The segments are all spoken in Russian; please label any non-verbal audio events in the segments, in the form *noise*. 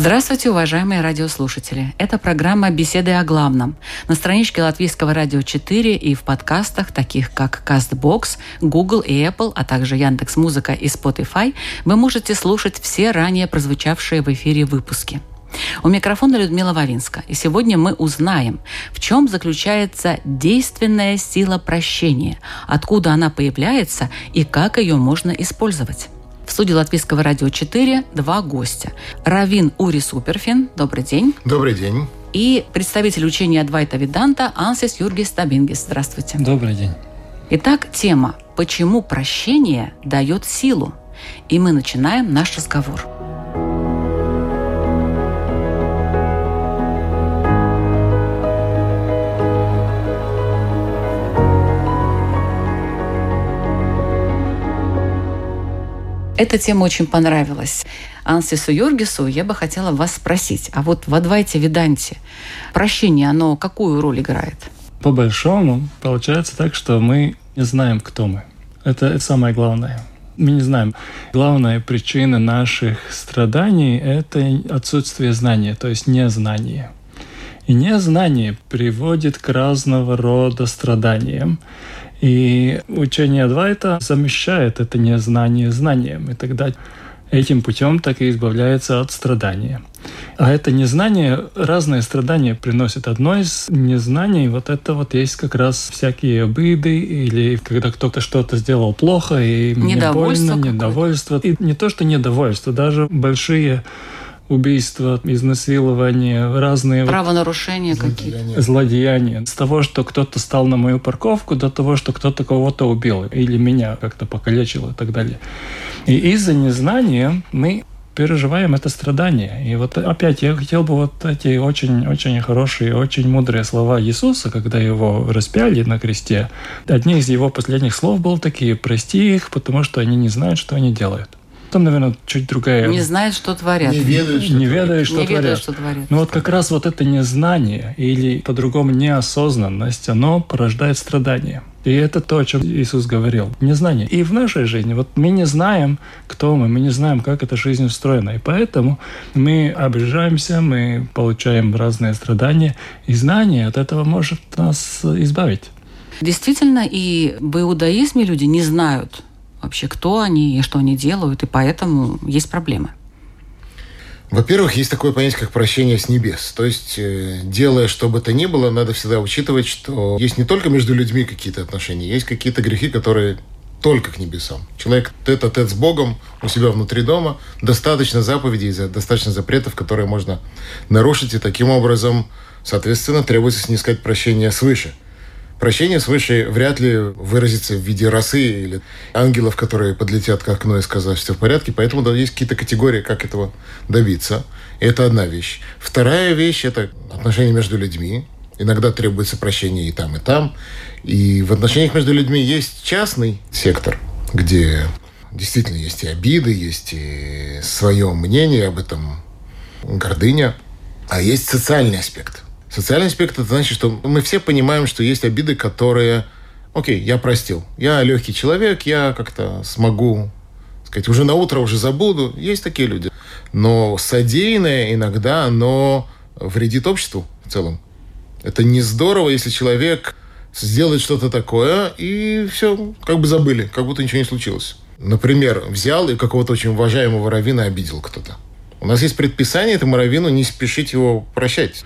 Здравствуйте, уважаемые радиослушатели. Это программа «Беседы о главном» на страничке Латвийского радио 4 и в подкастах, таких как CastBox, Google и Apple, а также Яндекс Музыка и Spotify, вы можете слушать все ранее прозвучавшие в эфире выпуски. У микрофона Людмила Вавинска. И сегодня мы узнаем, в чем заключается действенная сила прощения, откуда она появляется и как ее можно использовать. В студии Латвийского радио 4 два гостя. Равин Ури Суперфин, добрый день. Добрый день. И представитель учения Адвайта Виданта Ансис Юргис Табингис. Здравствуйте. Добрый день. Итак, тема «Почему прощение дает силу?» И мы начинаем наш разговор. Эта тема очень понравилась. Ансису Юргису я бы хотела вас спросить, а вот в Адвайте Виданте прощение, оно какую роль играет? По большому получается так, что мы не знаем, кто мы. Это самое главное. Мы не знаем. Главная причина наших страданий – это отсутствие знания, то есть незнание. И незнание приводит к разного рода страданиям. И учение Адвайта замещает это незнание знанием. И тогда этим путем так и избавляется от страдания. А это незнание, разные страдания приносит. Одно из незнаний, вот это вот есть как раз всякие обиды, или когда кто-то что-то сделал плохо, и мне Недовольство больно, какое-то. недовольство. И не то, что недовольство, даже большие убийства, изнасилования, разные вот Правонарушения какие-то? злодеяния. С того, что кто-то стал на мою парковку, до того, что кто-то кого-то убил или меня как-то покалечил и так далее. И из-за незнания мы переживаем это страдание. И вот опять я хотел бы вот эти очень-очень хорошие, очень мудрые слова Иисуса, когда его распяли на кресте. Одни из его последних слов был такие «Прости их, потому что они не знают, что они делают». Там, наверное, чуть другая... Не знают, что творят. Не ведаю, что не это. ведают, что Не творят. ведают, что творят. Ну вот как раз вот это незнание или по-другому неосознанность, оно порождает страдания. И это то, о чем Иисус говорил. Незнание. И в нашей жизни, вот мы не знаем, кто мы, мы не знаем, как эта жизнь устроена. И поэтому мы обижаемся, мы получаем разные страдания. И знание от этого может нас избавить. Действительно, и в иудаизме люди не знают вообще, кто они и что они делают, и поэтому есть проблемы. Во-первых, есть такое понятие, как прощение с небес. То есть, э, делая что бы то ни было, надо всегда учитывать, что есть не только между людьми какие-то отношения, есть какие-то грехи, которые только к небесам. Человек тет-а-тет с Богом у себя внутри дома, достаточно заповедей, за- достаточно запретов, которые можно нарушить, и таким образом, соответственно, требуется снискать прощение свыше. Прощение свыше вряд ли выразится в виде росы или ангелов, которые подлетят к окну и сказать, все в порядке. Поэтому да, есть какие-то категории, как этого добиться. И это одна вещь. Вторая вещь – это отношения между людьми. Иногда требуется прощение и там, и там. И в отношениях между людьми есть частный сектор, где действительно есть и обиды, есть и свое мнение об этом, гордыня. А есть социальный аспект. Социальный аспект это значит, что мы все понимаем, что есть обиды, которые, окей, я простил, я легкий человек, я как-то смогу, сказать, уже на утро уже забуду. Есть такие люди. Но содеянное иногда, оно вредит обществу в целом. Это не здорово, если человек сделает что-то такое, и все, как бы забыли, как будто ничего не случилось. Например, взял и какого-то очень уважаемого раввина обидел кто-то. У нас есть предписание этому раввину не спешить его прощать.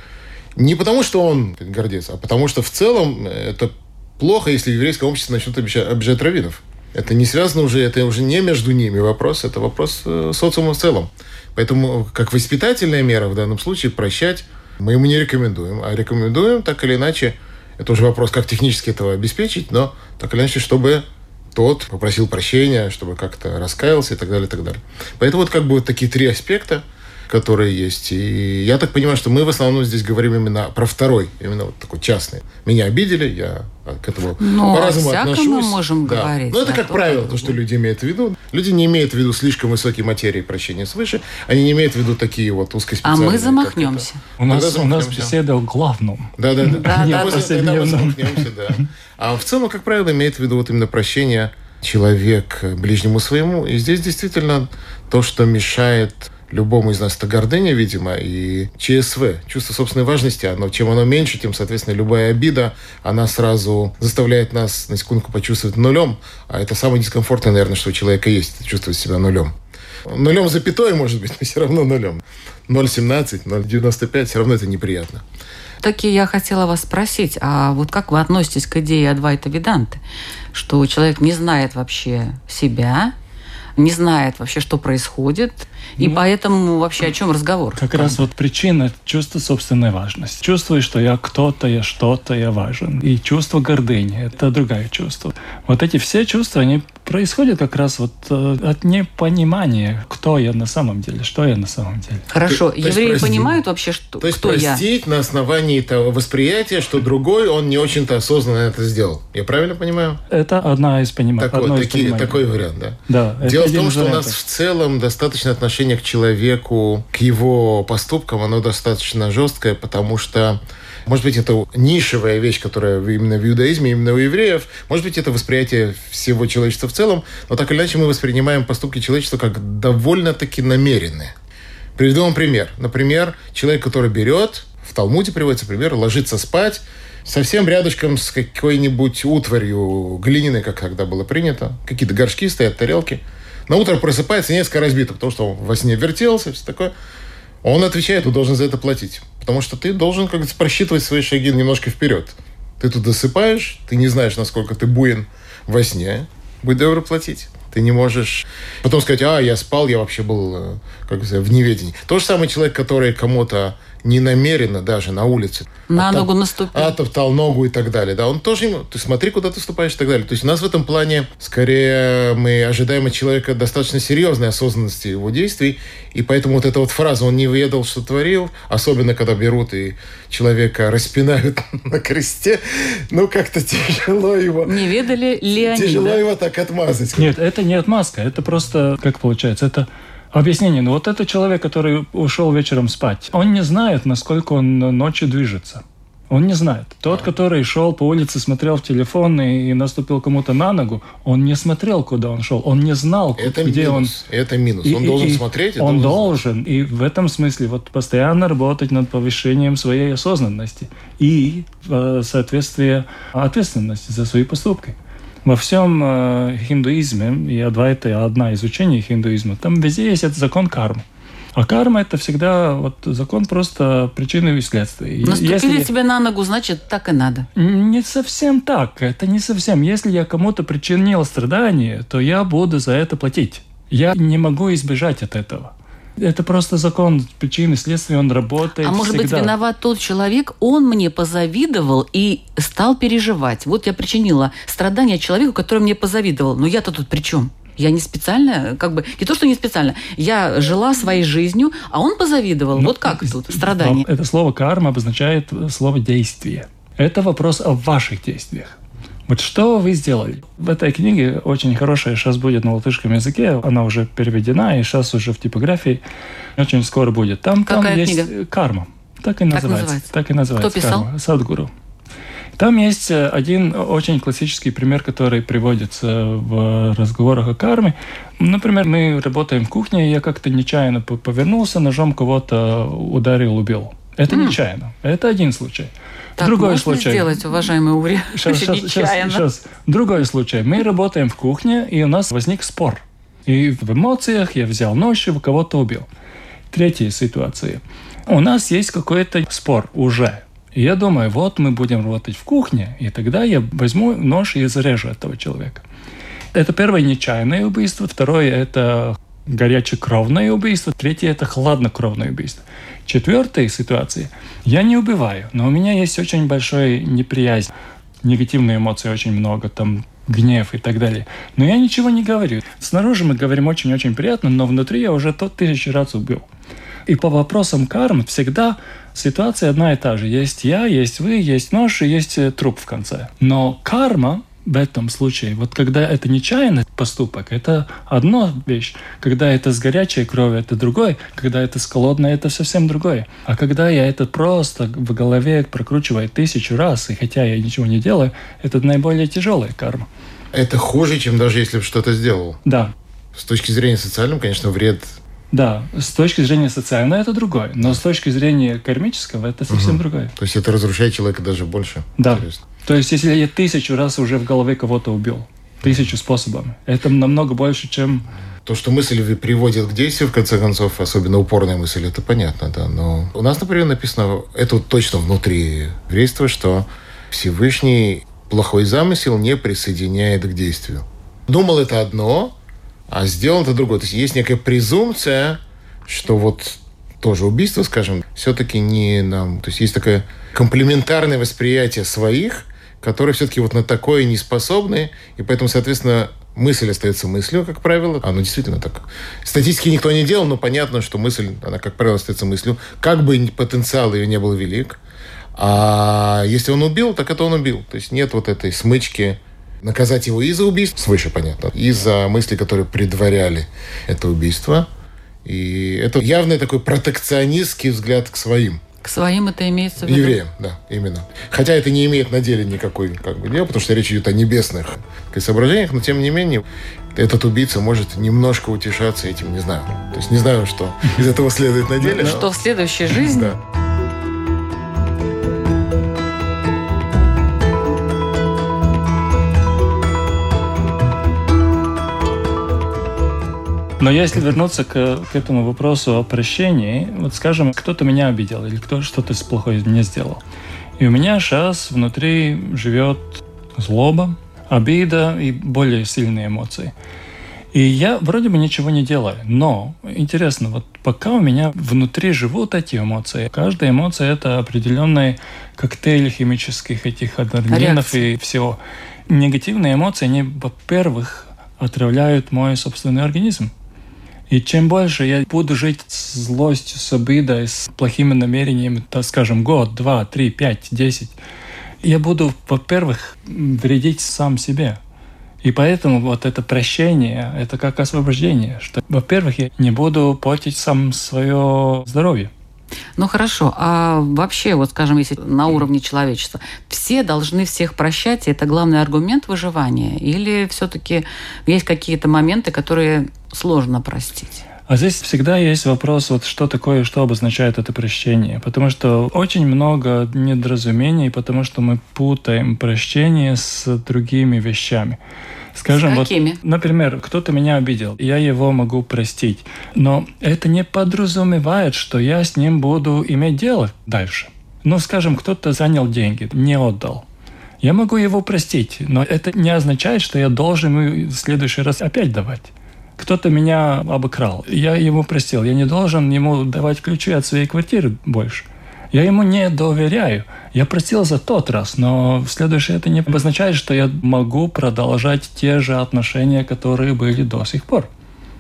Не потому, что он гордец, а потому, что в целом это плохо, если еврейское общество начнет обижать, обижать раввинов. Это не связано уже, это уже не между ними вопрос, это вопрос э, социума в целом. Поэтому, как воспитательная мера в данном случае, прощать мы ему не рекомендуем. А рекомендуем так или иначе, это уже вопрос, как технически этого обеспечить, но так или иначе, чтобы тот попросил прощения, чтобы как-то раскаялся и так далее, и так далее. Поэтому вот как бы вот такие три аспекта – которые есть. И я так понимаю, что мы в основном здесь говорим именно про второй, именно вот такой частный. Меня обидели, я к этому ну, по-разному отношусь. мы можем да. говорить. Но это, как правило, то, что люди имеют в виду. Люди не имеют в виду слишком высокие материи прощения свыше, они не имеют в виду такие вот узкоспециальные. А мы замахнемся. У нас, у нас беседа о главном. Да-да-да. Да, да, замахнемся, да. А в целом, как правило, имеет в виду вот именно прощение человек ближнему своему. И здесь действительно то, что мешает любому из нас это гордыня, видимо, и ЧСВ, чувство собственной важности, оно, чем оно меньше, тем, соответственно, любая обида, она сразу заставляет нас на секундку почувствовать нулем, а это самое дискомфортное, наверное, что у человека есть, чувствовать себя нулем. Нулем запятой, может быть, *laughs* но все равно нулем. 0,17, 0,95, все равно это неприятно. Таки я хотела вас спросить, а вот как вы относитесь к идее Адвайта Веданты, что человек не знает вообще себя, не знает вообще, что происходит, и ну, поэтому вообще о чем разговор? Как раз вот причина чувства собственной важности. Чувствую, что я кто-то, я что-то, я важен. И чувство гордыни – это другое чувство. Вот эти все чувства, они происходят как раз вот э, от непонимания, кто я на самом деле, что я на самом деле. Хорошо. То, Евреи простить, понимают вообще, что, то есть кто простить я? на основании того восприятия, что другой, он не очень-то осознанно это сделал. Я правильно понимаю? Это одна из пониманий. Такой, такие, такой вариант, да? Да. Дело в том, что у нас в целом достаточно отношения отношение к человеку, к его поступкам, оно достаточно жесткое, потому что может быть, это нишевая вещь, которая именно в иудаизме, именно у евреев. Может быть, это восприятие всего человечества в целом. Но так или иначе мы воспринимаем поступки человечества как довольно-таки намеренные. Приведу вам пример. Например, человек, который берет, в Талмуде приводится пример, ложится спать, совсем рядышком с какой-нибудь утварью глиняной, как тогда было принято. Какие-то горшки стоят, тарелки – на утро просыпается несколько разбито, потому что он во сне вертелся, все такое. Он отвечает, ты должен за это платить. Потому что ты должен как то просчитывать свои шаги немножко вперед. Ты тут досыпаешь, ты не знаешь, насколько ты буин во сне. Будь добр платить. Ты не можешь потом сказать, а, я спал, я вообще был э, как сказать, в неведении. То же самое человек, который кому-то не намеренно даже на улице. На оттоп... ногу наступил. Оттоптал ногу и так далее. Да, он тоже ему, ты смотри, куда ты ступаешь и так далее. То есть у нас в этом плане скорее мы ожидаем от человека достаточно серьезной осознанности его действий. И поэтому вот эта вот фраза «он не ведал, что творил», особенно когда берут и человека распинают *laughs* на кресте, ну как-то тяжело его... Не ведали ли они? Тяжело его так отмазать. Нет, это не отмазка, это просто, как получается, это Объяснение. Ну вот это человек, который ушел вечером спать, он не знает, насколько он ночью движется. Он не знает. Тот, который шел по улице, смотрел в телефон и, и наступил кому-то на ногу, он не смотрел, куда он шел. Он не знал, это где минус. он. Это минус. И, он должен и, смотреть. Он должен. должен. И в этом смысле вот постоянно работать над повышением своей осознанности и э, ответственности за свои поступки. Во всем э, хиндуизме, и Адвайта одна из учений хиндуизма, там везде есть этот закон кармы. А карма это всегда вот закон просто причины и следствия. Наступили Если... тебе на ногу, значит так и надо. Не совсем так. Это не совсем. Если я кому-то причинил страдания, то я буду за это платить. Я не могу избежать от этого. Это просто закон причины, следствия, он работает. А может быть, виноват тот человек, он мне позавидовал и стал переживать. Вот я причинила страдания человеку, который мне позавидовал. Но я-то тут при чем? Я не специально, как бы, не то, что не специально, я жила своей жизнью, а он позавидовал. Ну, вот как тут страдание. Это слово карма обозначает слово действие. Это вопрос о ваших действиях. Вот что вы сделали? В этой книге очень хорошая сейчас будет на латышском языке. Она уже переведена, и сейчас уже в типографии очень скоро будет. Там, Какая там есть книга? карма. Так и называется. Так, называется. так и называется. Кто писал? Карма. Садгуру. Там есть э, один очень классический пример, который приводится в разговорах о карме. Например, мы работаем в кухне, и я как-то нечаянно повернулся, ножом кого-то ударил, убил. Это mm. нечаянно. Это один случай. Так Другой можно случай. сделать, уважаемый Ури? *laughs* Сейчас, сейчас, сейчас, сейчас. Другой случай. Мы работаем в кухне, и у нас возник спор. И в эмоциях я взял нож и кого-то убил. Третья ситуация. У нас есть какой-то спор уже. И я думаю, вот мы будем работать в кухне, и тогда я возьму нож и зарежу этого человека. Это первое нечаянное убийство, второе это горячекровное убийство, третье это хладнокровное убийство. Четвертая ситуация. Я не убиваю, но у меня есть очень большая неприязнь. Негативные эмоции очень много. Там гнев и так далее. Но я ничего не говорю. Снаружи мы говорим очень-очень приятно, но внутри я уже тот тысячи раз убил. И по вопросам кармы всегда ситуация одна и та же. Есть я, есть вы, есть нож и есть э, труп в конце. Но карма в этом случае, вот когда это нечаянный поступок, это одно вещь. Когда это с горячей кровью, это другое. Когда это с холодной, это совсем другое. А когда я это просто в голове прокручиваю тысячу раз, и хотя я ничего не делаю, это наиболее тяжелая карма. Это хуже, чем даже если бы что-то сделал. Да. С точки зрения социального, конечно, вред да, с точки зрения социального это другое, но с точки зрения кармического это совсем угу. другое. То есть это разрушает человека даже больше. Да. Интересно. То есть если я тысячу раз уже в голове кого-то убил, тысячу способами, это намного больше, чем... То, что мысль приводит к действию, в конце концов, особенно упорная мысль, это понятно, да. Но у нас, например, написано, это вот точно внутри еврейства, что Всевышний плохой замысел не присоединяет к действию. Думал это одно, а сделал это другое. То есть есть некая презумпция, что вот тоже убийство, скажем, все-таки не нам... То есть есть такое комплементарное восприятие своих, которые все-таки вот на такое не способны, и поэтому, соответственно, мысль остается мыслью, как правило. Оно действительно так. Статистики никто не делал, но понятно, что мысль, она, как правило, остается мыслью. Как бы потенциал ее не был велик. А если он убил, так это он убил. То есть нет вот этой смычки наказать его и за убийство, свыше, понятно, и за мысли, которые предваряли это убийство. И это явный такой протекционистский взгляд к своим. К своим это имеется в виду? Евреям, да, именно. Хотя это не имеет на деле никакой как бы, дела, потому что речь идет о небесных соображениях, но тем не менее этот убийца может немножко утешаться этим, не знаю. То есть не знаю, что из этого следует на деле. Что в следующей жизни? Да. Но если вернуться к, к этому вопросу о прощении, вот скажем, кто-то меня обидел или кто что-то плохое мне сделал. И у меня сейчас внутри живет злоба, обида и более сильные эмоции. И я вроде бы ничего не делаю, но интересно, вот пока у меня внутри живут эти эмоции, каждая эмоция это определенный коктейль химических этих адреналинов и всего. Негативные эмоции, они, во-первых, отравляют мой собственный организм. И чем больше я буду жить с злостью, с обидой, с плохими намерениями, так скажем, год, два, три, пять, десять, я буду, во-первых, вредить сам себе. И поэтому вот это прощение, это как освобождение, что, во-первых, я не буду портить сам свое здоровье. Ну хорошо, а вообще, вот скажем, если на уровне человечества, все должны всех прощать, и это главный аргумент выживания? Или все-таки есть какие-то моменты, которые сложно простить? А здесь всегда есть вопрос, вот что такое, что обозначает это прощение. Потому что очень много недоразумений, потому что мы путаем прощение с другими вещами. Скажем, вот, например, кто-то меня обидел, я его могу простить, но это не подразумевает, что я с ним буду иметь дело дальше. Ну, скажем, кто-то занял деньги, не отдал. Я могу его простить, но это не означает, что я должен ему в следующий раз опять давать. Кто-то меня обокрал, я ему простил, я не должен ему давать ключи от своей квартиры больше. Я ему не доверяю. Я простил за тот раз, но в следующий это не обозначает, что я могу продолжать те же отношения, которые были до сих пор.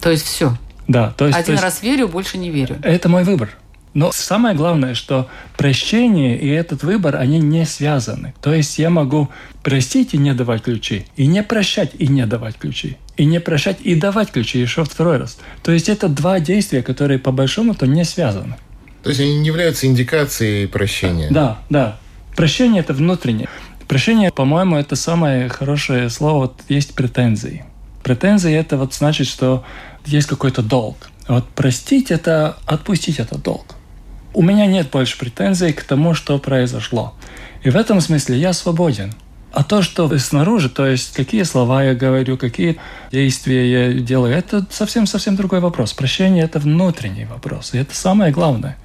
То есть все? Да. То есть, Один то есть, раз верю, больше не верю. Это мой выбор. Но самое главное, что прощение и этот выбор, они не связаны. То есть я могу простить и не давать ключи, и не прощать и не давать ключи, и не прощать и давать ключи еще второй раз. То есть это два действия, которые по большому-то не связаны. То есть они не являются индикацией прощения? Да, да. Прощение – это внутреннее. Прощение, по-моему, это самое хорошее слово. Вот есть претензии. Претензии – это вот значит, что есть какой-то долг. Вот простить – это отпустить этот долг. У меня нет больше претензий к тому, что произошло. И в этом смысле я свободен. А то, что снаружи, то есть какие слова я говорю, какие действия я делаю, это совсем-совсем другой вопрос. Прощение – это внутренний вопрос, и это самое главное.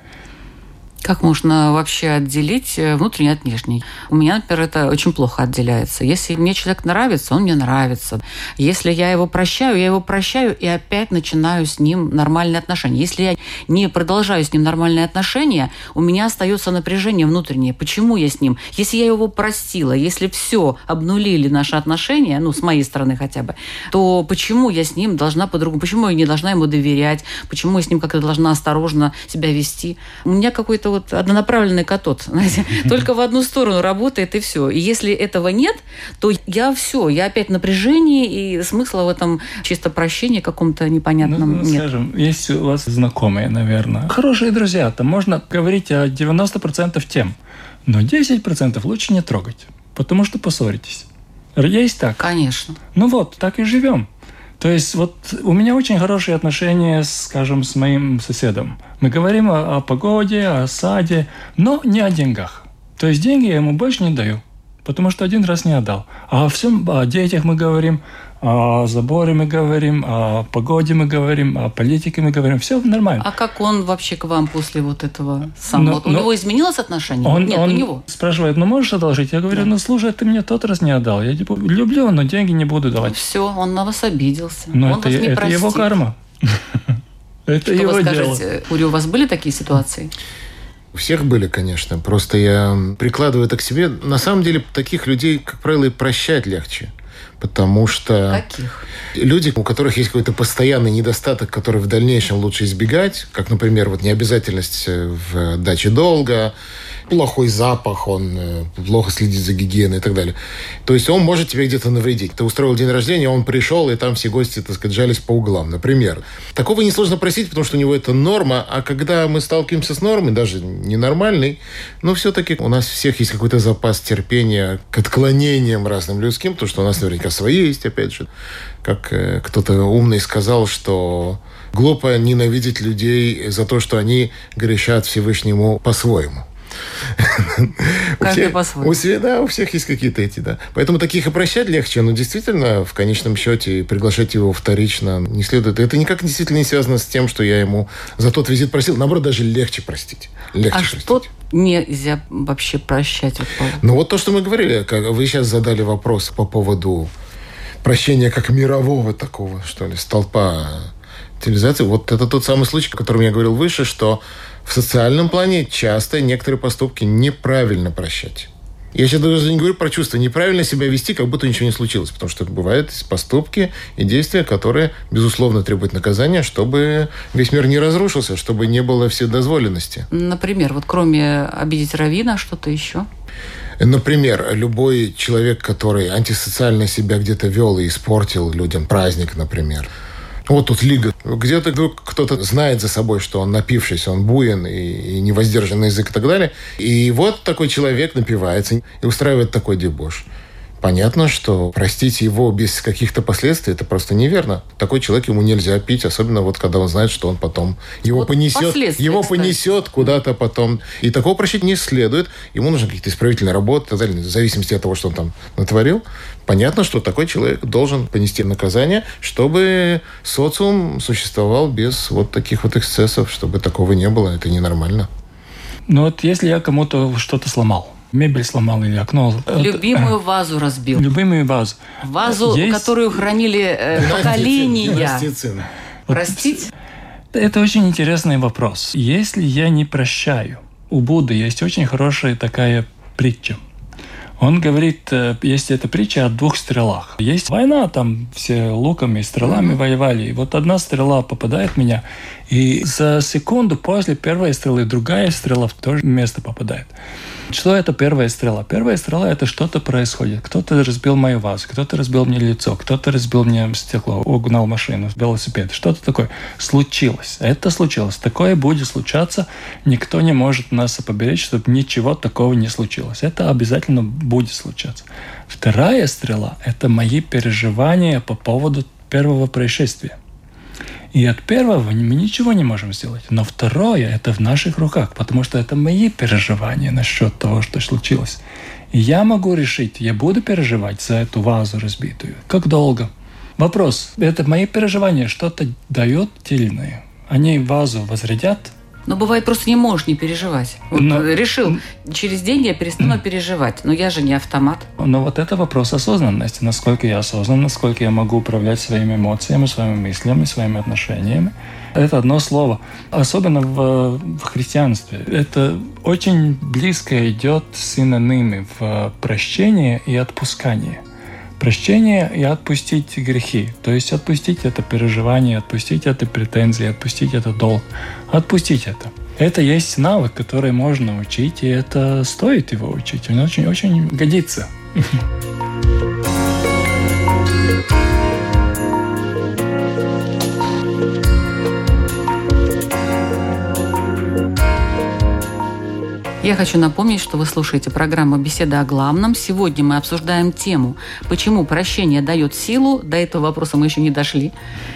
Как можно вообще отделить э, внутренний от внешней? У меня, например, это очень плохо отделяется. Если мне человек нравится, он мне нравится. Если я его прощаю, я его прощаю и опять начинаю с ним нормальные отношения. Если я не продолжаю с ним нормальные отношения, у меня остается напряжение внутреннее. Почему я с ним? Если я его простила, если все обнулили наши отношения, ну, с моей стороны хотя бы, то почему я с ним должна по-другому? Почему я не должна ему доверять? Почему я с ним как-то должна осторожно себя вести? У меня какой-то это вот однонаправленный катод. *laughs* Знаете, только в одну сторону работает и все. И если этого нет, то я все, я опять напряжение и смысла в этом чисто прощении каком-то непонятном ну, нет. Скажем, есть у вас знакомые, наверное, хорошие друзья, там можно говорить о 90% тем, но 10% лучше не трогать, потому что поссоритесь. Есть так? Конечно. Ну вот, так и живем. То есть вот у меня очень хорошие отношения, скажем, с моим соседом. Мы говорим о, о погоде, о саде, но не о деньгах. То есть деньги я ему больше не даю, потому что один раз не отдал. А о всем, о детях мы говорим, о заборе мы говорим, о погоде мы говорим, о политике мы говорим. Все нормально. А как он вообще к вам после вот этого самого? Но- у но- него изменилось отношение? Он, Нет, он у него. спрашивает, ну можешь одолжить? Я говорю, Да. ну слушай, ты мне тот раз не отдал. Я типа люблю, но деньги не буду давать. Все, он на вас обиделся. Но он это, вас не это его простит. карма. *laughs* Это Что его вы дело. скажете? Ури, у вас были такие ситуации? У всех были, конечно. Просто я прикладываю это к себе. На самом деле, таких людей, как правило, и прощать легче. Потому что Каких? люди, у которых есть какой-то постоянный недостаток, который в дальнейшем лучше избегать, как, например, вот необязательность э, в даче долга, плохой запах, он э, плохо следит за гигиеной и так далее. То есть он может тебе где-то навредить. Ты устроил день рождения, он пришел, и там все гости, так сказать, жались по углам, например. Такого несложно просить, потому что у него это норма, а когда мы сталкиваемся с нормой, даже ненормальной, но все-таки у нас всех есть какой-то запас терпения к отклонениям разным людским, потому что у нас наверняка свои есть, опять же. Как э, кто-то умный сказал, что глупо ненавидеть людей за то, что они грешат Всевышнему по-своему. У Каждый всех- по-своему. У всех, да, у всех есть какие-то эти, да. Поэтому таких и прощать легче, но действительно, в конечном счете, приглашать его вторично не следует. Это никак действительно не связано с тем, что я ему за тот визит просил. Наоборот, даже легче простить. Легче А простить. что нельзя вообще прощать? Ну вот то, что мы говорили, как вы сейчас задали вопрос по поводу прощения как мирового такого, что ли, столпа цивилизации. Вот это тот самый случай, о котором я говорил выше, что в социальном плане часто некоторые поступки неправильно прощать. Я сейчас даже не говорю про чувства. Неправильно себя вести, как будто ничего не случилось. Потому что бывают поступки и действия, которые, безусловно, требуют наказания, чтобы весь мир не разрушился, чтобы не было вседозволенности. Например, вот кроме обидеть равина, что-то еще? Например, любой человек, который антисоциально себя где-то вел и испортил людям праздник, например. Вот тут лига. Где-то вдруг кто-то знает за собой, что он напившийся, он буен и, и невоздержанный язык и так далее. И вот такой человек напивается и устраивает такой дебош. Понятно, что простить его без каких-то последствий это просто неверно. Такой человек ему нельзя пить, особенно вот когда он знает, что он потом его Вот понесет, его кстати. понесет куда-то потом. И такого прощать не следует. Ему нужны какие-то исправительные работы, в зависимости от того, что он там натворил. Понятно, что такой человек должен понести наказание, чтобы социум существовал без вот таких вот эксцессов, чтобы такого не было. Это ненормально. Ну вот если я кому-то что-то сломал, мебель сломал или окно... вот, Любимую вазу разбил. Любимую вазу. Вазу, Есть- которую хранили э, поколения. Простить? Это очень интересный вопрос. Если я не прощаю, у Будды есть очень хорошая такая притча. Он говорит, э, есть эта притча о двух стрелах. Есть война, там все луками и стрелами воевали. И вот одна стрела попадает в меня, и за секунду после первой стрелы другая стрела в то же место попадает. Что это первая стрела? Первая стрела – это что-то происходит. Кто-то разбил мою вазу, кто-то разбил мне лицо, кто-то разбил мне стекло, угнал машину, велосипед. Что-то такое случилось. Это случилось. Такое будет случаться. Никто не может нас поберечь, чтобы ничего такого не случилось. Это обязательно будет случаться. Вторая стрела – это мои переживания по поводу первого происшествия. И от первого мы ничего не можем сделать. Но второе – это в наших руках, потому что это мои переживания насчет того, что случилось. И я могу решить, я буду переживать за эту вазу разбитую. Как долго? Вопрос. Это мои переживания что-то дает тельное. Они вазу возрядят? Но бывает просто не можешь не переживать. Вот Но- решил, через день я перестану переживать. Но я же не автомат. Но вот это вопрос осознанности. Насколько я осознан, насколько я могу управлять своими эмоциями, своими мыслями, своими отношениями. Это одно слово. Особенно в, в христианстве. Это очень близко идет синонимы в прощении и отпускании. Прощение и отпустить грехи. То есть отпустить это переживание, отпустить это претензии, отпустить это долг. Отпустить это. Это есть навык, который можно учить, и это стоит его учить. Он очень-очень годится. *laughs* Я хочу напомнить, что вы слушаете программу «Беседа о главном». Сегодня мы обсуждаем тему, почему прощение дает силу. До этого вопроса мы еще не дошли,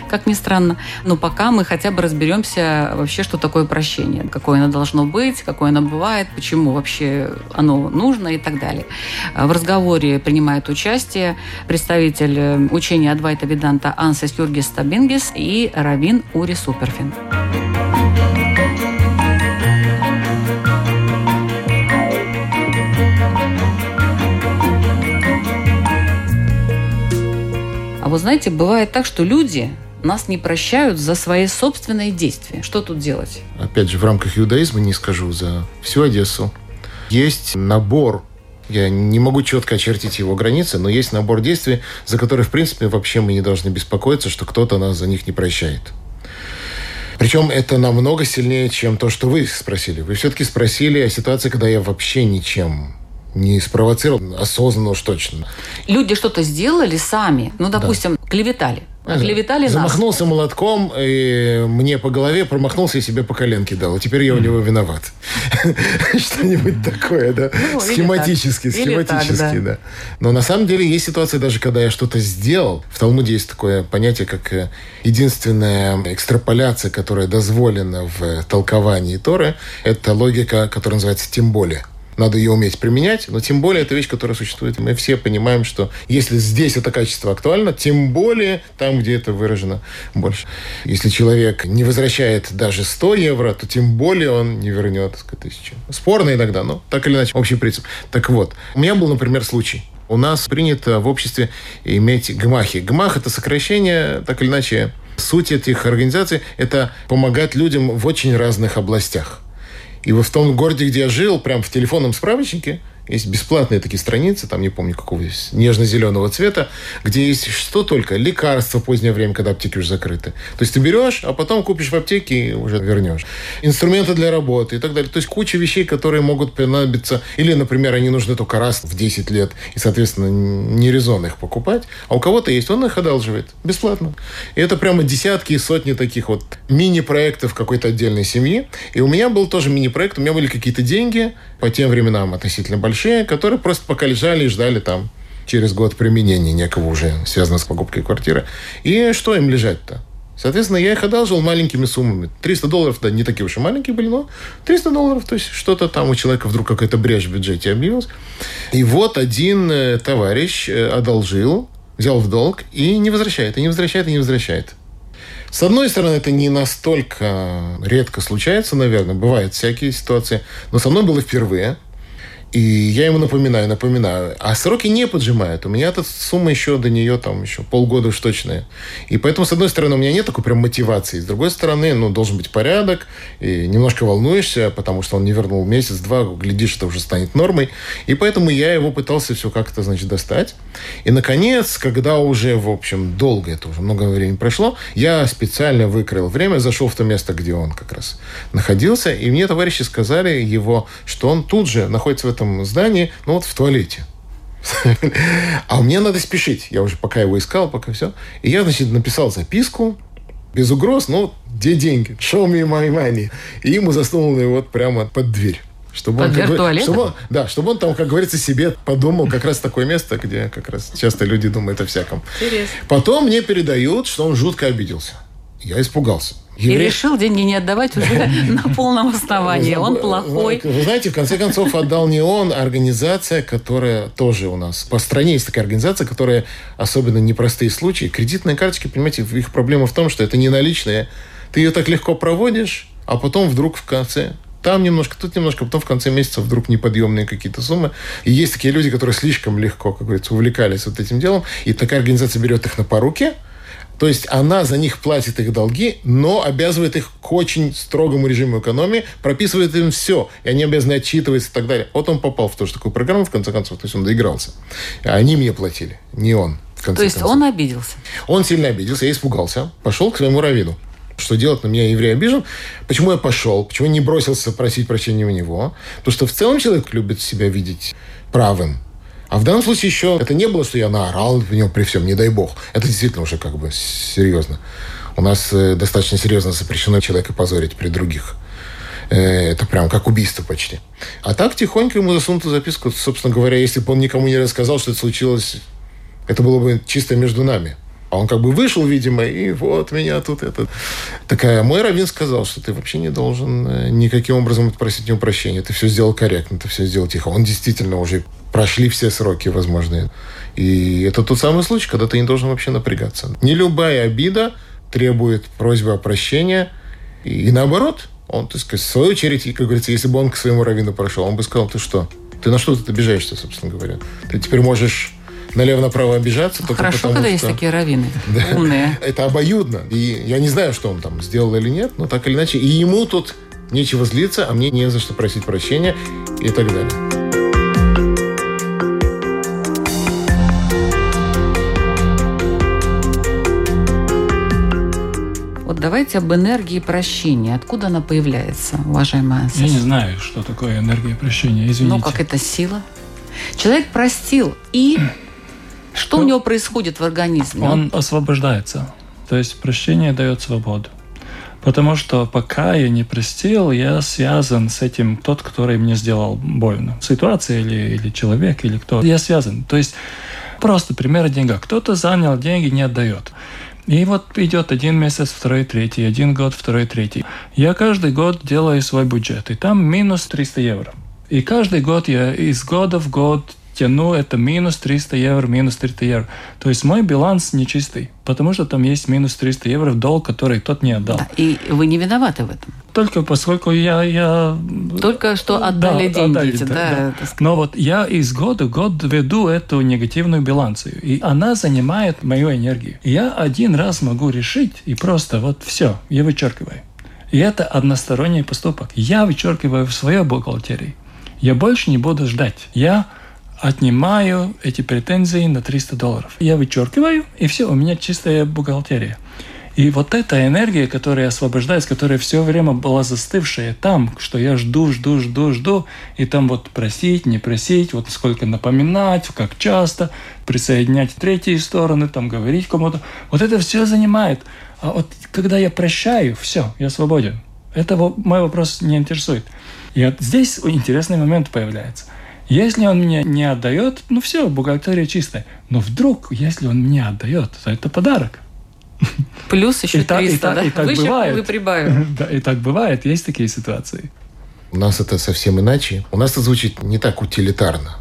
как ни странно. Но пока мы хотя бы разберемся вообще, что такое прощение, какое оно должно быть, какое оно бывает, почему вообще оно нужно и так далее. В разговоре принимает участие представитель э, учения Адвайта Веданта Ансес Юргис Стабингис и Равин Ури Суперфин. А вы знаете, бывает так, что люди нас не прощают за свои собственные действия. Что тут делать? Опять же, в рамках иудаизма, не скажу за всю Одессу, есть набор я не могу четко очертить его границы, но есть набор действий, за которые, в принципе, вообще мы не должны беспокоиться, что кто-то нас за них не прощает. Причем это намного сильнее, чем то, что вы спросили. Вы все-таки спросили о ситуации, когда я вообще ничем не спровоцировал, осознанно уж точно. Люди что-то сделали сами, ну, допустим, клеветали. Клеветали нас. Замахнулся молотком, и мне по голове промахнулся и себе по коленке дал. И теперь я у него виноват. *laughs* Что-нибудь такое, да? Ну, Схематически, схематически, да. да. Но на самом деле есть ситуации, даже когда я что-то сделал. В Талмуде есть такое понятие, как э, единственная экстраполяция, которая дозволена в толковании Торы. Это логика, которая называется «тем более». Надо ее уметь применять, но тем более это вещь, которая существует. Мы все понимаем, что если здесь это качество актуально, тем более там, где это выражено больше. Если человек не возвращает даже 100 евро, то тем более он не вернет так сказать, тысячу. Спорно иногда, но так или иначе, общий принцип. Так вот, у меня был, например, случай. У нас принято в обществе иметь гмахи. Гмах – это сокращение, так или иначе, суть этих организаций – это помогать людям в очень разных областях. И в том городе, где я жил, прям в телефонном справочнике есть бесплатные такие страницы, там не помню какого нежно-зеленого цвета, где есть что только, лекарства в позднее время, когда аптеки уже закрыты. То есть ты берешь, а потом купишь в аптеке и уже вернешь. Инструменты для работы и так далее. То есть куча вещей, которые могут понадобиться. Или, например, они нужны только раз в 10 лет, и, соответственно, не резон их покупать. А у кого-то есть, он их одалживает бесплатно. И это прямо десятки и сотни таких вот мини-проектов какой-то отдельной семьи. И у меня был тоже мини-проект, у меня были какие-то деньги, по тем временам относительно большие, которые просто пока лежали и ждали там через год применения некого уже, связанного с покупкой квартиры. И что им лежать-то? Соответственно, я их одалживал маленькими суммами. 300 долларов, да, не такие уж и маленькие были, но 300 долларов, то есть что-то там у человека вдруг какая-то брешь в бюджете объявилась. И вот один э, товарищ э, одолжил, взял в долг и не возвращает, и не возвращает, и не возвращает. С одной стороны, это не настолько редко случается, наверное, бывают всякие ситуации, но со мной было впервые. И я ему напоминаю, напоминаю. А сроки не поджимают. У меня эта сумма еще до нее там еще полгода уж точная. И поэтому, с одной стороны, у меня нет такой прям мотивации. С другой стороны, ну, должен быть порядок. И немножко волнуешься, потому что он не вернул месяц-два. Глядишь, это уже станет нормой. И поэтому я его пытался все как-то, значит, достать. И, наконец, когда уже, в общем, долго это уже много времени прошло, я специально выкроил время, зашел в то место, где он как раз находился. И мне товарищи сказали его, что он тут же находится в этом здании, ну вот в туалете. *laughs* А мне надо спешить. Я уже пока его искал, пока все. И я, значит, написал записку, без угроз, ну, где деньги? Show me my money. И ему засунул его вот прямо под дверь. Чтобы Под он, дверь как чтобы он- да, чтобы он там, как говорится, себе подумал как раз такое место, где как раз часто люди думают о всяком. Интересно. Потом мне передают, что он жутко обиделся. Я испугался. И Еврей- решил деньги не отдавать уже *laughs* *laughs* на полном основании. Он плохой. Вы знаете, в конце концов, отдал не он, а организация, которая тоже у нас. По стране есть такая организация, которая особенно непростые случаи. Кредитные карточки, понимаете, их проблема в том, что это не наличные. Ты ее так легко проводишь, а потом вдруг в конце там немножко, тут немножко, потом в конце месяца вдруг неподъемные какие-то суммы. И есть такие люди, которые слишком легко, как говорится, увлекались вот этим делом, и такая организация берет их на поруки, то есть она за них платит их долги, но обязывает их к очень строгому режиму экономии, прописывает им все, и они обязаны отчитываться и так далее. Вот он попал в тоже такую программу, в конце концов, то есть он доигрался. Они мне платили, не он. В конце То есть концов. он обиделся. Он сильно обиделся, я испугался, пошел к своему раввину. Что делать на меня еврей обижен? Почему я пошел? Почему не бросился просить прощения у него? Потому что в целом человек любит себя видеть правым. А в данном случае еще это не было, что я наорал в него при всем, не дай бог. Это действительно уже как бы серьезно. У нас э, достаточно серьезно запрещено человека позорить при других. Э, Это прям как убийство почти. А так тихонько ему засунутую записку, собственно говоря, если бы он никому не рассказал, что это случилось, это было бы чисто между нами. А он как бы вышел, видимо, и вот меня тут это... Такая, мой раввин сказал, что ты вообще не должен э, никаким образом просить него прощения. Ты все сделал корректно, ты все сделал тихо. Он действительно уже прошли все сроки возможные. И это тот самый случай, когда ты не должен вообще напрягаться. Не любая обида требует просьбы о прощении. И, наоборот, он, так сказать, в свою очередь, как говорится, если бы он к своему раввину прошел, он бы сказал, ты что? Ты на что тут обижаешься, собственно говоря? Ты теперь можешь налево-направо обижаться. только Хорошо, потому, когда что... есть такие раввины *laughs* Да. умные. Это обоюдно. И я не знаю, что он там сделал или нет, но так или иначе. И ему тут нечего злиться, а мне не за что просить прощения и так далее. Вот давайте об энергии прощения. Откуда она появляется, уважаемая Я не знаю, что такое энергия прощения, извините. Ну, как это сила? Человек простил, и что у Ну, него происходит в организме? Он освобождается. То есть прощение дает свободу. Потому что пока я не простил, я связан с этим тот, который мне сделал больно. Ситуация или, или человек, или кто. Я связан. То есть просто пример о деньгах. Кто-то занял деньги, не отдает. И вот идет один месяц, второй, третий, один год, второй, третий. Я каждый год делаю свой бюджет, и там минус 300 евро. И каждый год я из года в год тяну это минус 300 евро, минус 300 евро. То есть мой баланс нечистый, потому что там есть минус 300 евро в долг, который тот не отдал. Да, И вы не виноваты в этом. Только поскольку я... я Только что да, отдали деньги отдали, да, да, да. Но вот я из года в год веду эту негативную балансию, и она занимает мою энергию. Я один раз могу решить, и просто вот все, я вычеркиваю. И это односторонний поступок. Я вычеркиваю в своей бухгалтерии. Я больше не буду ждать. Я отнимаю эти претензии на 300 долларов. Я вычеркиваю, и все, у меня чистая бухгалтерия. И вот эта энергия, которая освобождается, которая все время была застывшая там, что я жду, жду, жду, жду, и там вот просить, не просить, вот сколько напоминать, как часто, присоединять третьи стороны, там говорить кому-то. Вот это все занимает. А вот когда я прощаю, все, я свободен. Это мой вопрос не интересует. И вот здесь интересный момент появляется. Если он мне не отдает, ну все, бухгалтерия чистая. Но вдруг, если он мне отдает, то это подарок. Плюс еще И так- и 300, так- да? и так Выше бывает. вы прибавили. *laughs* Да, и так бывает, есть такие ситуации. У нас это совсем иначе. У нас это звучит не так утилитарно.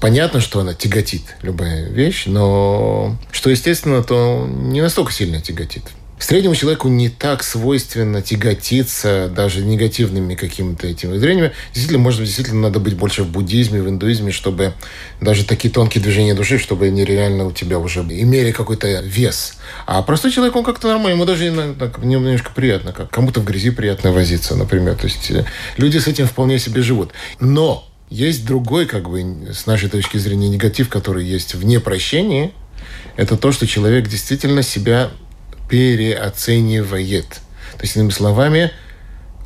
Понятно, что она тяготит, любая вещь, но что естественно, то не настолько сильно тяготит. Среднему человеку не так свойственно тяготиться даже негативными какими-то этими зрениями. Действительно, может быть, действительно надо быть больше в буддизме, в индуизме, чтобы даже такие тонкие движения души, чтобы они реально у тебя уже имели какой-то вес. А простой человек, он как-то нормально, ему даже немножко приятно, как кому-то в грязи приятно возиться, например. То есть э, люди с этим вполне себе живут. Но есть другой, как бы, с нашей точки зрения, негатив, который есть вне прощения. Это то, что человек действительно себя переоценивает. То есть, иными словами,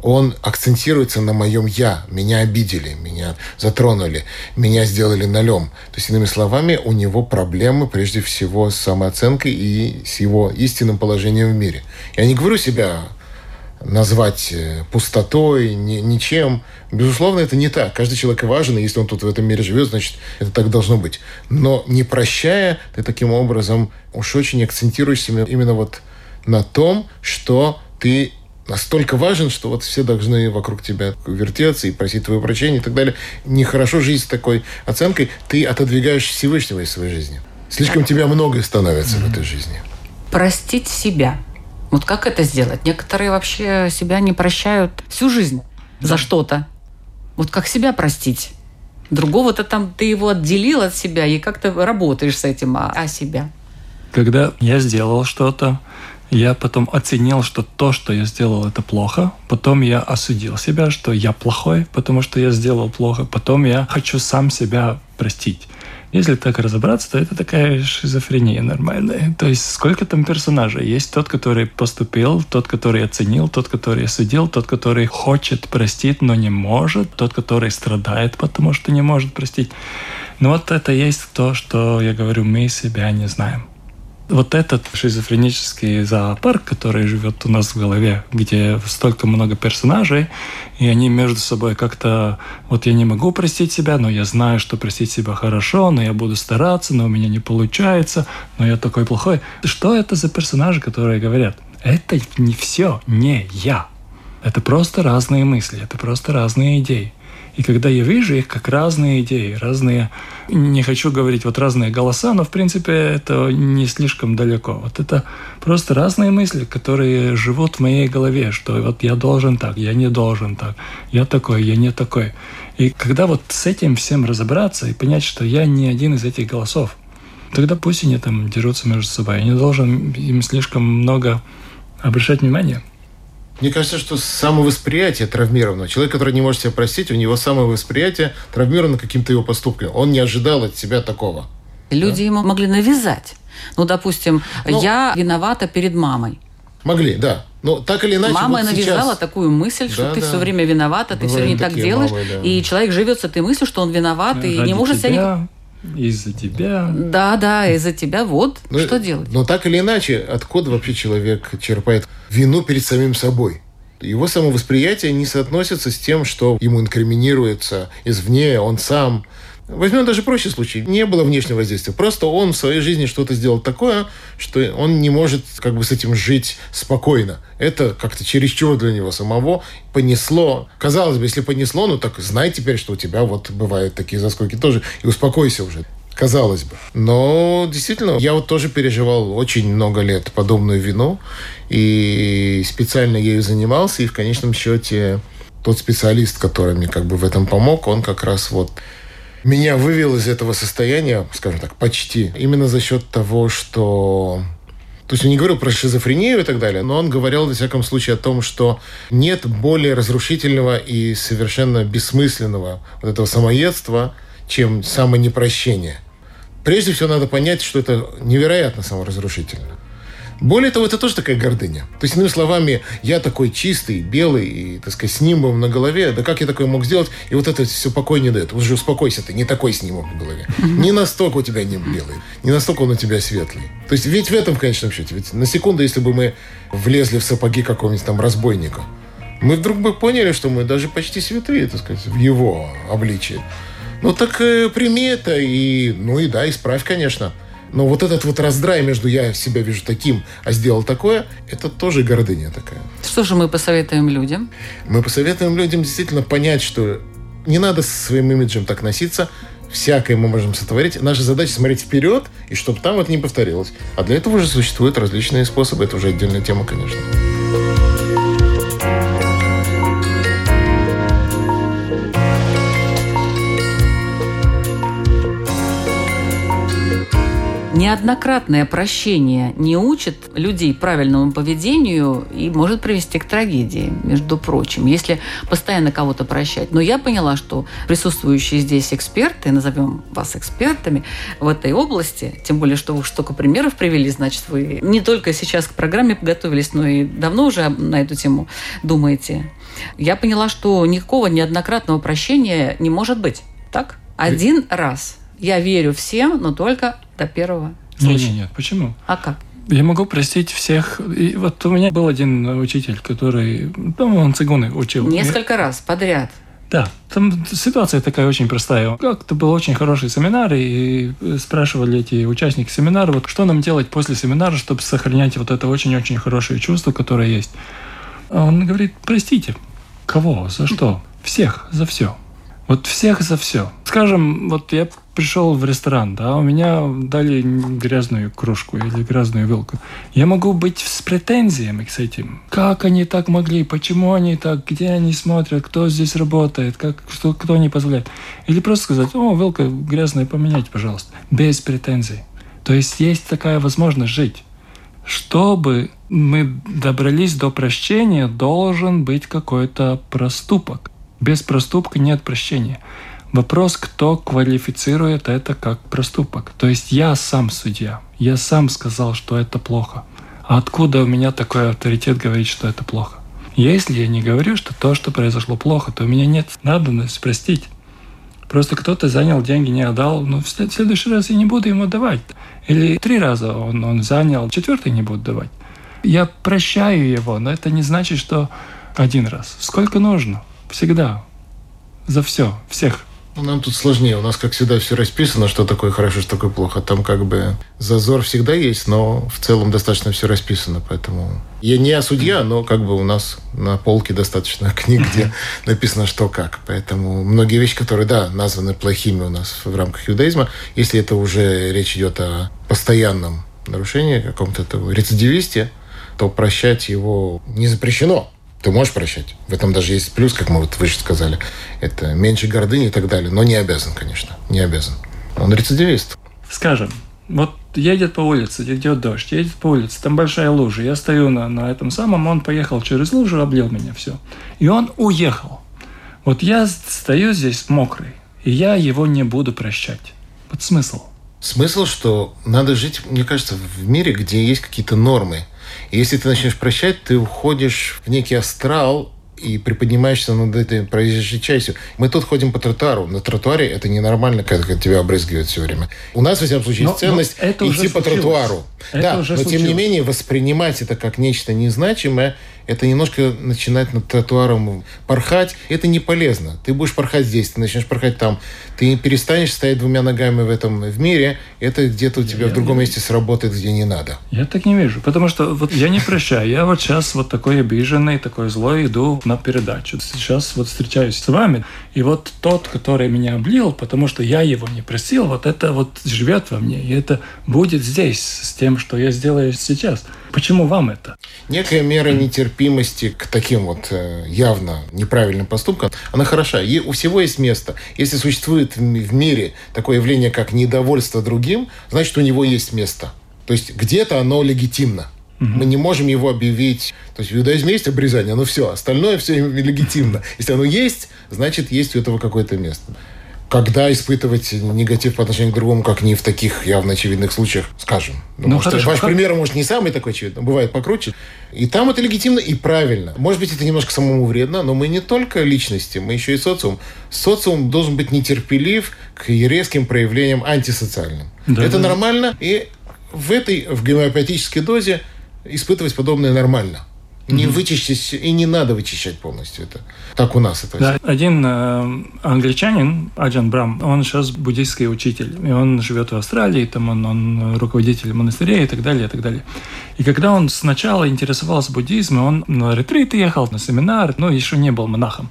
он акцентируется на моем «я». Меня обидели, меня затронули, меня сделали налем. То есть, иными словами, у него проблемы прежде всего с самооценкой и с его истинным положением в мире. Я не говорю себя назвать э, пустотой, ни- ничем. Безусловно, это не так. Каждый человек важен, и если он тут в этом мире живет, значит, это так должно быть. Но не прощая, ты таким образом уж очень акцентируешься именно вот на том, что ты настолько важен, что вот все должны вокруг тебя вертеться и просить твое прощения и так далее. Нехорошо жить с такой оценкой. Ты отодвигаешь Всевышнего из своей жизни. Слишком тебя многое становится в этой жизни. Простить себя. Вот как это сделать? Некоторые вообще себя не прощают всю жизнь за что-то. Вот как себя простить? Другого-то там ты его отделил от себя и как-то работаешь с этим, а, а себя? Когда я сделал что-то, я потом оценил, что то, что я сделал, это плохо. Потом я осудил себя, что я плохой, потому что я сделал плохо. Потом я хочу сам себя простить. Если так разобраться, то это такая шизофрения нормальная. То есть сколько там персонажей? Есть тот, который поступил, тот, который оценил, тот, который осудил, тот, который хочет простить, но не может, тот, который страдает, потому что не может простить. Но вот это есть то, что я говорю, мы себя не знаем вот этот шизофренический зоопарк, который живет у нас в голове, где столько много персонажей, и они между собой как-то... Вот я не могу простить себя, но я знаю, что простить себя хорошо, но я буду стараться, но у меня не получается, но я такой плохой. Что это за персонажи, которые говорят? Это не все, не я. Это просто разные мысли, это просто разные идеи. И когда я вижу их как разные идеи, разные, не хочу говорить вот разные голоса, но в принципе это не слишком далеко. Вот это просто разные мысли, которые живут в моей голове, что вот я должен так, я не должен так, я такой, я не такой. И когда вот с этим всем разобраться и понять, что я не один из этих голосов, тогда пусть они там дерутся между собой. Я не должен им слишком много обращать внимание. Мне кажется, что самовосприятие травмировано. Человек, который не может себя простить, у него самовосприятие травмировано каким-то его поступком. Он не ожидал от себя такого. Люди да? ему могли навязать. Ну, допустим, ну, я виновата перед мамой. Могли, да. Но так или иначе. Мама вот навязала сейчас... такую мысль, что да, ты да. все время виновата, ты Бываем все время так делаешь. Мамы, да. И человек живет с этой мыслью, что он виноват Ради и не может тебя, себя из-за тебя. Да, да, из-за тебя. Вот но, что делать. Но так или иначе, откуда вообще человек черпает вину перед самим собой? Его самовосприятие не соотносится с тем, что ему инкриминируется извне, он сам. Возьмем даже проще случай. Не было внешнего воздействия. Просто он в своей жизни что-то сделал такое, что он не может как бы с этим жить спокойно. Это как-то чересчур для него самого понесло. Казалось бы, если понесло, ну так знай теперь, что у тебя вот бывают такие заскоки тоже, и успокойся уже казалось бы. Но действительно, я вот тоже переживал очень много лет подобную вину, и специально ею занимался, и в конечном счете тот специалист, который мне как бы в этом помог, он как раз вот меня вывел из этого состояния, скажем так, почти, именно за счет того, что то есть он не говорил про шизофрению и так далее, но он говорил, во всяком случае, о том, что нет более разрушительного и совершенно бессмысленного вот этого самоедства, чем самонепрощение. Прежде всего надо понять, что это невероятно саморазрушительно. Более того, это тоже такая гордыня. То есть, иными словами, я такой чистый, белый, и, так сказать, с нимбом на голове, да как я такое мог сделать? И вот это все покой не дает. Уже успокойся ты, не такой с нимбом на голове. Не настолько у тебя нимб белый, не настолько он у тебя светлый. То есть, ведь в этом, в конечном счете, ведь на секунду, если бы мы влезли в сапоги какого-нибудь там разбойника, мы вдруг бы поняли, что мы даже почти святые, так сказать, в его обличии. Ну так э, прими это и, ну и да, исправь, конечно. Но вот этот вот раздрай между я себя вижу таким, а сделал такое, это тоже гордыня такая. Что же мы посоветуем людям? Мы посоветуем людям действительно понять, что не надо со своим имиджем так носиться, всякое мы можем сотворить. Наша задача смотреть вперед, и чтобы там это не повторилось. А для этого уже существуют различные способы. Это уже отдельная тема, конечно. Неоднократное прощение не учит людей правильному поведению и может привести к трагедии, между прочим, если постоянно кого-то прощать. Но я поняла, что присутствующие здесь эксперты, назовем вас экспертами в этой области, тем более, что вы столько примеров привели, значит, вы не только сейчас к программе подготовились, но и давно уже на эту тему думаете. Я поняла, что никакого неоднократного прощения не может быть. Так? Один раз. Я верю всем, но только до первого случая. Нет, нет, почему? А как? Я могу простить всех. И вот у меня был один учитель, который, ну, он цигуны учил. Несколько раз подряд. Да, там ситуация такая очень простая. Как-то был очень хороший семинар, и спрашивали эти участники семинара, вот что нам делать после семинара, чтобы сохранять вот это очень-очень хорошее чувство, которое есть. А он говорит, простите. Кого? За что? Всех, за все. Вот всех за все. Скажем, вот я пришел в ресторан, да, у меня дали грязную кружку или грязную вилку. Я могу быть с претензиями к этим. Как они так могли? Почему они так? Где они смотрят? Кто здесь работает? Как, что, кто не позволяет? Или просто сказать, о, вилка грязная, поменяйте, пожалуйста. Без претензий. То есть есть такая возможность жить. Чтобы мы добрались до прощения, должен быть какой-то проступок. Без проступка нет прощения. Вопрос, кто квалифицирует это как проступок. То есть я сам судья. Я сам сказал, что это плохо. А откуда у меня такой авторитет говорить, что это плохо? Если я не говорю, что то, что произошло плохо, то у меня нет надобности простить. Просто кто-то занял деньги, не отдал, но в следующий раз я не буду ему давать. Или три раза он, он занял, четвертый не буду давать. Я прощаю его, но это не значит, что один раз. Сколько нужно? Всегда. За все. Всех. Ну, нам тут сложнее. У нас, как всегда, все расписано, что такое хорошо, что такое плохо. Там как бы зазор всегда есть, но в целом достаточно все расписано. Поэтому я не судья, но как бы у нас на полке достаточно *laughs* книг, где написано, что как. Поэтому многие вещи, которые, да, названы плохими у нас в рамках иудаизма, если это уже речь идет о постоянном нарушении, каком-то рецидивисте, то прощать его не запрещено. Ты можешь прощать. В этом даже есть плюс, как мы вот выше сказали. Это меньше гордыни и так далее. Но не обязан, конечно. Не обязан. Он рецидивист. Скажем, вот едет по улице, идет дождь, едет по улице, там большая лужа. Я стою на, на этом самом, он поехал через лужу, облил меня, все. И он уехал. Вот я стою здесь мокрый, и я его не буду прощать. Вот смысл. Смысл, что надо жить, мне кажется, в мире, где есть какие-то нормы – и если ты начнешь прощать, ты уходишь в некий астрал и приподнимаешься над этой проезжей частью. Мы тут ходим по тротуару. На тротуаре это ненормально, когда тебя обрызгивают все время. У нас, во всяком случае, но, есть ценность это идти по случилось. тротуару. Это да, уже но случилось. тем не менее воспринимать это как нечто незначимое – это немножко начинать над тротуаром порхать. Это не полезно. Ты будешь порхать здесь, ты начнешь порхать там. Ты перестанешь стоять двумя ногами в этом в мире. Это где-то у тебя я, в другом я, месте сработает, где не надо. Я так не вижу. Потому что вот я не прощаю. Я вот сейчас вот такой обиженный, такой злой иду на передачу. Сейчас вот встречаюсь с вами. И вот тот, который меня облил, потому что я его не просил, вот это вот живет во мне. И это будет здесь с тем, что я сделаю сейчас. Почему вам это? Некая мера нетерпимости к таким вот э, явно неправильным поступкам, она хороша. И у всего есть место. Если существует в мире такое явление, как недовольство другим, значит, у него есть место. То есть где-то оно легитимно. Угу. Мы не можем его объявить. То есть в иудаизме есть обрезание, но все. Остальное все легитимно. Если оно есть, значит, есть у этого какое-то место когда испытывать негатив по отношению к другому, как не в таких явно очевидных случаях, скажем. Ну, ну может, хорошо, ваш как... пример, может, не самый такой очевидный, бывает покруче. И там это легитимно и правильно. Может быть, это немножко самому вредно, но мы не только личности, мы еще и социум. Социум должен быть нетерпелив к резким проявлениям антисоциальным. Да, это да. нормально, и в этой, в гомеопатической дозе испытывать подобное нормально. Не mm вычистить, и не надо вычищать полностью это. Так у нас это. Да, один э, англичанин, Аджан Брам, он сейчас буддийский учитель, и он живет в Австралии, там он, он руководитель монастыря и так далее, и так далее. И когда он сначала интересовался буддизмом, он на ретрит ехал, на семинар, но еще не был монахом.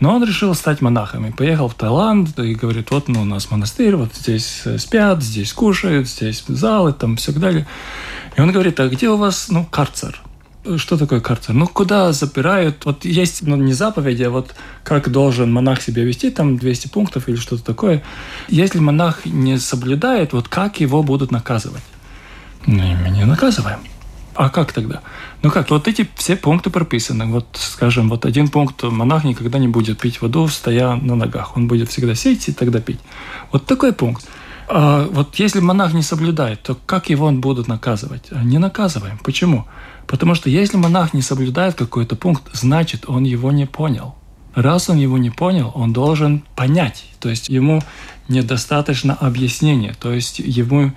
Но он решил стать монахом и поехал в Таиланд и говорит, вот ну, у нас монастырь, вот здесь спят, здесь кушают, здесь залы, там все так далее. И он говорит, а где у вас ну, карцер? Что такое карцер? Ну, куда запирают? Вот есть, ну, не заповеди, а вот как должен монах себя вести, там 200 пунктов или что-то такое. Если монах не соблюдает, вот как его будут наказывать? Ну, мы не наказываем. А как тогда? Ну как, вот эти все пункты прописаны. Вот, скажем, вот один пункт, монах никогда не будет пить воду, стоя на ногах. Он будет всегда сесть и тогда пить. Вот такой пункт. А вот если монах не соблюдает, то как его будут наказывать? Не наказываем. Почему? Потому что если монах не соблюдает какой-то пункт, значит, он его не понял. Раз он его не понял, он должен понять. То есть ему недостаточно объяснения. То есть ему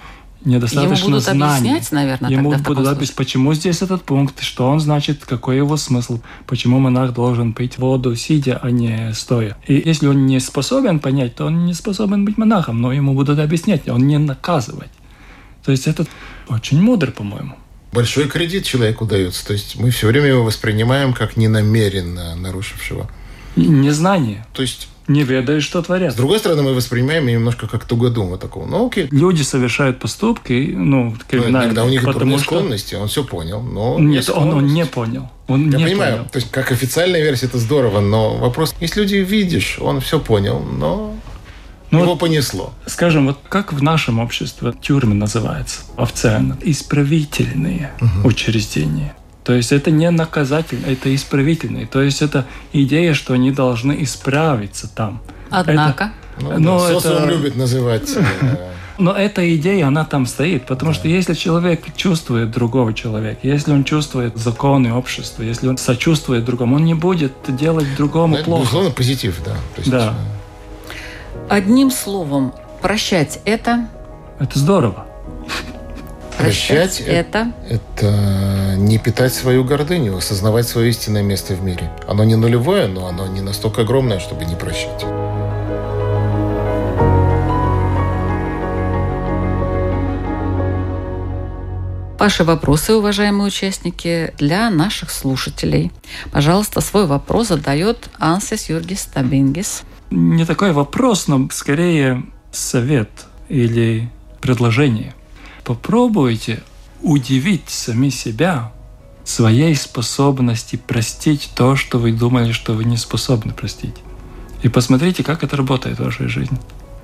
недостаточно Ему будут знаний. объяснять, наверное, Ему тогда будут объяснять, почему здесь этот пункт, что он значит, какой его смысл, почему монах должен пить воду сидя, а не стоя. И если он не способен понять, то он не способен быть монахом, но ему будут объяснять, он не наказывать. То есть это очень мудро, по-моему большой кредит человеку дается. То есть мы все время его воспринимаем как ненамеренно нарушившего. Незнание. То есть не ведают, что творят. С другой стороны, мы воспринимаем немножко как тугодума такого. Ну, окей. Люди совершают поступки, ну, криминальные. Иногда у них потому что... склонности, он все понял, но... не Нет, он, он не понял. Он Я не понимаю, понял. то есть как официальная версия это здорово, но вопрос, если люди видишь, он все понял, но Ну, его вот, понесло. скажем, вот как в нашем обществе тюрьмы называются официально? Исправительные учреждения. То есть это не наказательные, это исправительные. То есть это идея, что они должны исправиться там. Однако, Ну, Но да, социум это- любит называть. э, *laughs* Но эта идея, она там стоит, потому что если человек чувствует другого человека, если он чувствует законы общества, если он сочувствует другому, он не будет делать другому ну, это, плохо. безусловно, позитив, да. То есть, Да. Одним словом, прощать это, Это здорово. Прощать это, Это не питать свою гордыню, осознавать свое истинное место в мире. Оно не нулевое, но оно не настолько огромное, чтобы не прощать. Ваши вопросы, уважаемые участники, для наших слушателей. Пожалуйста, свой вопрос задает Ансес Юргис Табингис. Не такой вопрос, но скорее совет или предложение. Попробуйте удивить сами себя своей способности простить то, что вы думали, что вы не способны простить. И посмотрите, как это работает в вашей жизни.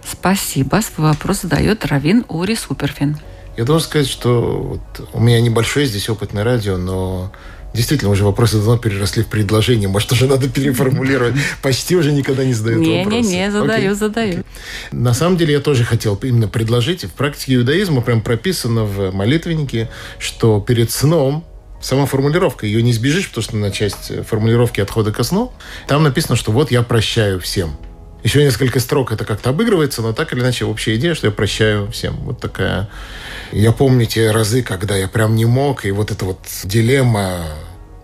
Спасибо. Свой вопрос задает Равин Ури Суперфин. Я должен сказать, что вот у меня небольшое здесь опыт на радио, но действительно уже вопросы давно переросли в предложение. Может, уже надо переформулировать. *laughs* Почти уже никогда не задают вопросы. Не-не-не, задаю, Окей. задаю. На самом деле я тоже хотел именно предложить. В практике иудаизма прям прописано в молитвеннике, что перед сном сама формулировка, ее не избежишь, потому что на часть формулировки отхода ко сну, там написано, что вот я прощаю всем. Еще несколько строк это как-то обыгрывается, но так или иначе общая идея, что я прощаю всем. Вот такая... Я помню те разы, когда я прям не мог, и вот эта вот дилемма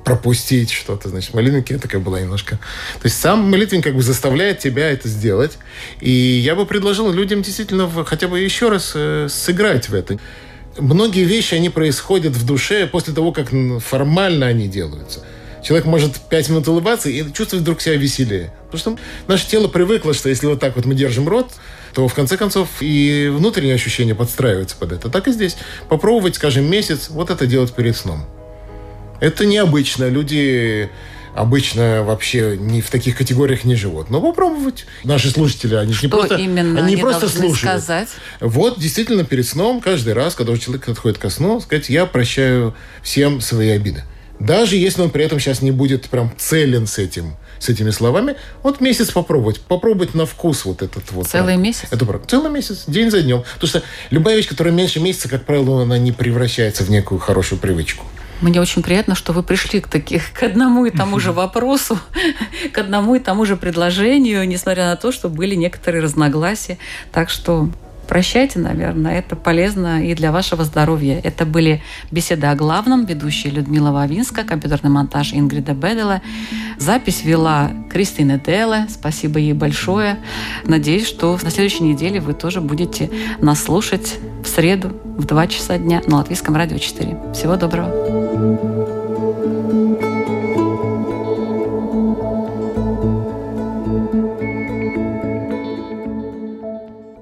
пропустить что-то. Значит, молитвенники такая была немножко... То есть сам молитвенник как бы заставляет тебя это сделать. И я бы предложил людям действительно хотя бы еще раз э, сыграть в это. Многие вещи, они происходят в душе после того, как формально они делаются. Человек может пять минут улыбаться и чувствовать вдруг себя веселее. Потому что наше тело привыкло, что если вот так вот мы держим рот, то в конце концов и внутренние ощущения подстраиваются под это. Так и здесь. Попробовать, скажем, месяц вот это делать перед сном. Это необычно. Люди обычно вообще не в таких категориях не живут. Но попробовать. Наши слушатели, они же не Что просто, именно они не просто слушают. сказать? Вот действительно перед сном, каждый раз, когда человек отходит ко сну, сказать, я прощаю всем свои обиды. Даже если он при этом сейчас не будет прям целен с этим, с этими словами, вот месяц попробовать, попробовать на вкус вот этот вот. Целый прям. месяц? Это. Целый месяц, день за днем. Потому что любая вещь, которая меньше месяца, как правило, она не превращается в некую хорошую привычку. Мне очень приятно, что вы пришли к, таких, к одному и тому же вопросу, *laughs* к одному и тому же предложению, несмотря на то, что были некоторые разногласия. Так что прощайте, наверное, это полезно и для вашего здоровья. Это были беседы о главном, ведущая Людмила Вавинска, компьютерный монтаж Ингрида Бедела. Запись вела Кристина Деле. Спасибо ей большое. Надеюсь, что на следующей неделе вы тоже будете нас слушать в среду в 2 часа дня на Латвийском радио 4. Всего доброго.